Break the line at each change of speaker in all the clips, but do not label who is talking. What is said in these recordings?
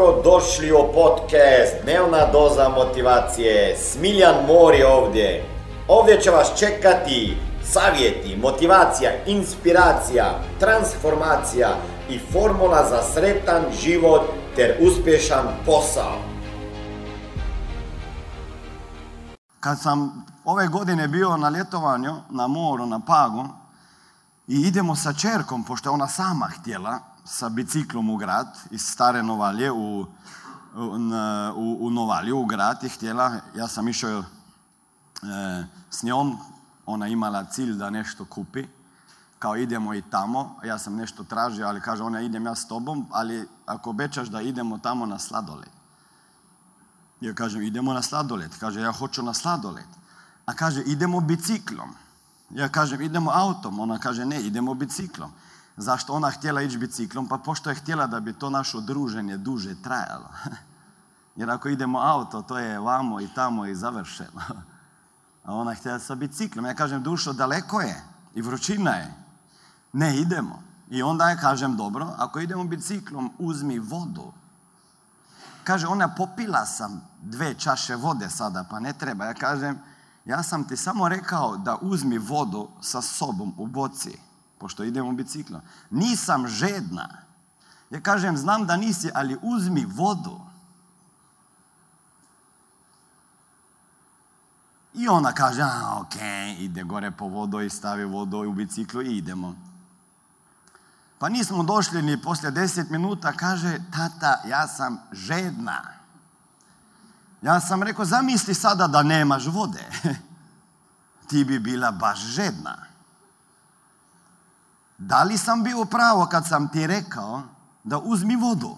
Dobro došli u podcast Dnevna doza motivacije. Smiljan Mor je ovdje. Ovdje će vas čekati savjeti, motivacija, inspiracija, transformacija i formula za sretan život ter uspješan posao.
Kad sam ove godine bio na ljetovanju na moru, na Pagu, i idemo sa čerkom, pošto je ona sama htjela, sa biciklom u grad iz Stare Novalje u, u, u Novalju, u grad je htjela. Ja sam išao e, s njom, ona imala cilj da nešto kupi. Kao idemo i tamo, ja sam nešto tražio, ali kaže ona idem ja s tobom, ali ako obećaš da idemo tamo na sladoled. Ja kažem idemo na sladoled. Kaže ja hoću na sladoled. A kaže idemo biciklom. Ja kažem idemo autom. Ona kaže ne idemo biciklom. Zašto ona htjela ići biciklom? Pa pošto je htjela da bi to naše druženje duže trajalo. Jer ako idemo auto, to je vamo i tamo i završeno. A ona htjela sa biciklom. Ja kažem, dušo, daleko je i vrućina je. Ne idemo. I onda ja kažem, dobro, ako idemo biciklom, uzmi vodu. Kaže, ona popila sam dve čaše vode sada, pa ne treba. Ja kažem, ja sam ti samo rekao da uzmi vodu sa sobom u boci pošto idemo biciklom. Nisam žedna. Ja kažem, znam da nisi, ali uzmi vodu. I ona kaže, a, ok, ide gore po vodu i stavi vodu u biciklu i idemo. Pa nismo došli ni poslije deset minuta, kaže, tata, ja sam žedna. Ja sam rekao, zamisli sada da nemaš vode. Ti bi bila baš žedna. Da li sam bio pravo kad sam ti rekao da uzmi vodu?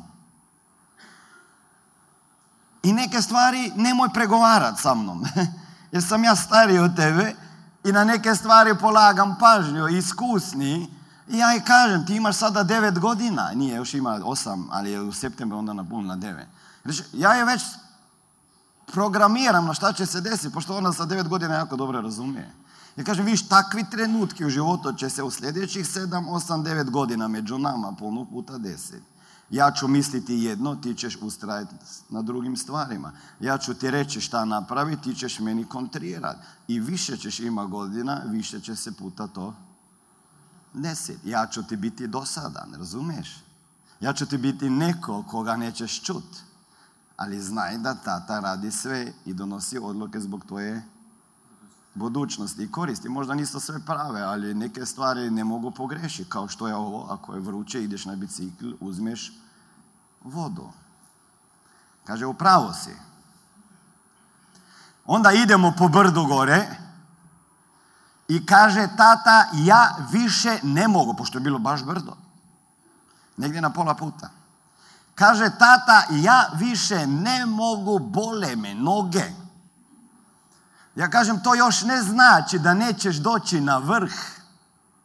I neke stvari nemoj pregovarati sa mnom. Jer sam ja stariji od tebe i na neke stvari polagam pažnju, iskusni. I ja i kažem, ti imaš sada devet godina. Nije, još ima osam, ali je u septembru onda na na devet. Ja je već programiram na šta će se desiti, pošto ona sa devet godina jako dobro razumije. Ja kažem, viš, takvi trenutki u životu će se u sljedećih 7, 8, 9 godina među nama puno puta desiti. Ja ću misliti jedno, ti ćeš ustrajati na drugim stvarima. Ja ću ti reći šta napraviti, ti ćeš meni kontrirati. I više ćeš ima godina, više će se puta to desiti. Ja ću ti biti dosadan, razumiješ? Ja ću ti biti neko koga nećeš čut. Ali znaj da tata radi sve i donosi odluke zbog tvoje budućnosti i koristi. Možda nisu sve prave, ali neke stvari ne mogu pogrešiti. Kao što je ovo, ako je vruće, ideš na bicikl, uzmeš vodu. Kaže, upravo si. Onda idemo po brdu gore i kaže, tata, ja više ne mogu, pošto je bilo baš brdo. Negdje na pola puta. Kaže, tata, ja više ne mogu, bole me noge. Ja kažem, to još ne znači da nećeš doći na vrh.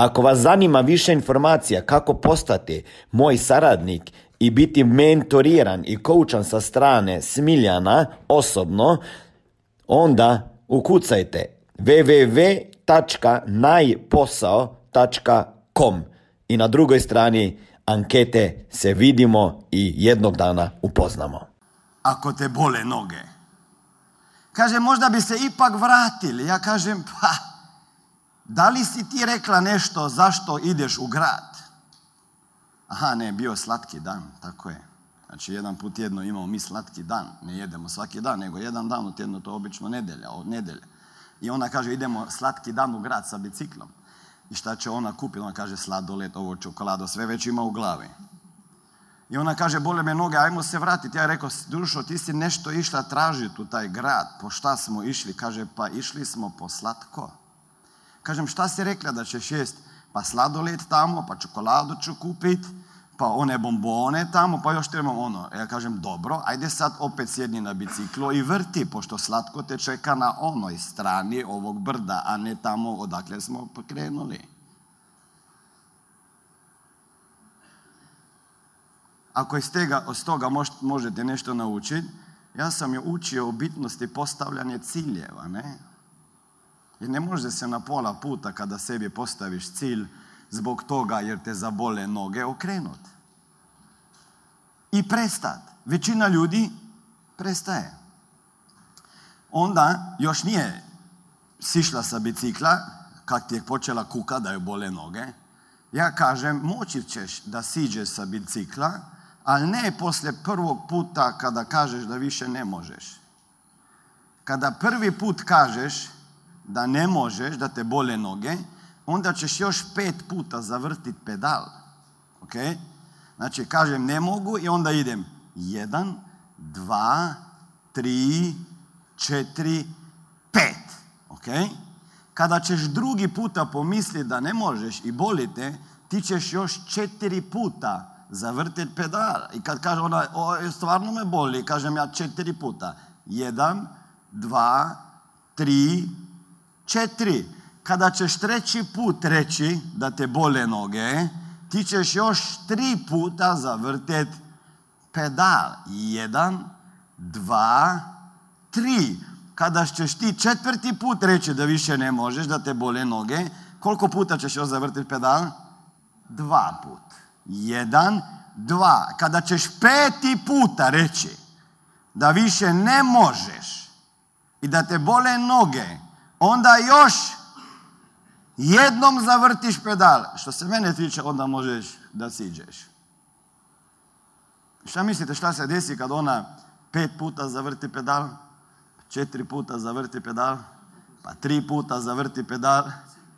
Ako vas zanima više informacija kako postati moj saradnik i biti mentoriran i koučan sa strane Smiljana osobno, onda ukucajte www.najposao.com i na drugoj strani ankete se vidimo i jednog dana upoznamo.
Ako te bole noge. Kaže, možda bi se ipak vratili. Ja kažem, pa, da li si ti rekla nešto zašto ideš u grad? Aha, ne, bio slatki dan, tako je. Znači, jedan put jedno imamo mi slatki dan. Ne jedemo svaki dan, nego jedan dan u tjednu, to je obično nedelja, od nedelje. I ona kaže, idemo slatki dan u grad sa biciklom. I šta će ona kupiti? Ona kaže, sladoled, ovo čokolado, sve već ima u glavi. I ona kaže, bole me noge, ajmo se vratiti. Ja rekao, dušo, ti si nešto išla tražiti u taj grad. Po šta smo išli? Kaže, pa išli smo po slatko. Kažem, šta si rekla da ćeš jest? Pa sladoled tamo, pa čokoladu ću kupit, pa one bombone tamo, pa još trebam ono. Ja kažem, dobro, ajde sad opet sjedni na biciklo i vrti, pošto slatko te čeka na onoj strani ovog brda, a ne tamo odakle smo krenuli. Ako iz tega, iz toga možete nešto naučiti, ja sam je učio o bitnosti postavljanja ciljeva, ne? Jer ne može se na pola puta kada sebi postaviš cilj zbog toga jer te zabole noge okrenut. I prestat. Većina ljudi prestaje. Onda još nije sišla sa bicikla, kak ti je počela kuka da joj bole noge. Ja kažem, moći ćeš da siđeš sa bicikla, ali ne poslije prvog puta kada kažeš da više ne možeš. Kada prvi put kažeš da ne možeš, da te bole noge, onda ćeš još pet puta zavrtit pedal. Ok? Znači, kažem ne mogu i onda idem jedan, dva, tri, četiri, pet. Ok? Kada ćeš drugi puta pomisliti da ne možeš i bolite, ti ćeš još četiri puta zavrtiti pedal. I kad kaže ona, o, stvarno me boli, kažem ja četiri puta. Jedan, dva, tri, četiri. Kada ćeš treći put reći da te bole noge, ti ćeš još tri puta zavrteti pedal. Jedan, dva, tri. Kada ćeš ti četvrti put reći da više ne možeš, da te bole noge, koliko puta ćeš još zavrtiti pedal? Dva put. Jedan, dva. Kada ćeš peti puta reći da više ne možeš i da te bole noge, onda još jednom zavrtiš pedal. Što se mene tiče, onda možeš da siđeš. Šta mislite, šta se desi kad ona pet puta zavrti pedal, četiri puta zavrti pedal, pa tri puta zavrti pedal,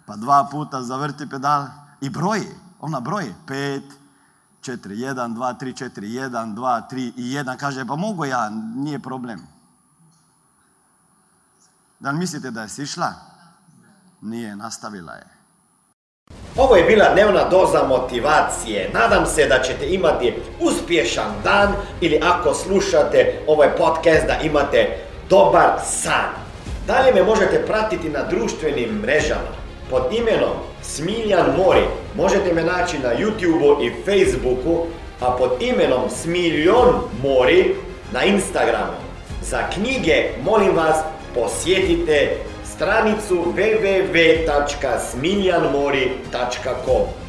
pa dva puta zavrti pedal i broji. Ona broji. Pet, četiri, jedan, dva, tri, četiri, jedan, dva, tri i jedan. Kaže, pa mogu ja, nije problem. Da li mislite da je sišla? Nije, nastavila je.
Ovo je bila dnevna doza motivacije. Nadam se da ćete imati uspješan dan ili ako slušate ovaj podcast da imate dobar san. Dalje me možete pratiti na društvenim mrežama pod imenom Smiljan Mori. Možete me naći na YouTubeu i Facebooku, a pod imenom Smiljon Mori na Instagramu. Za knjige molim vas posjetite stranicu www.smiljanmori.com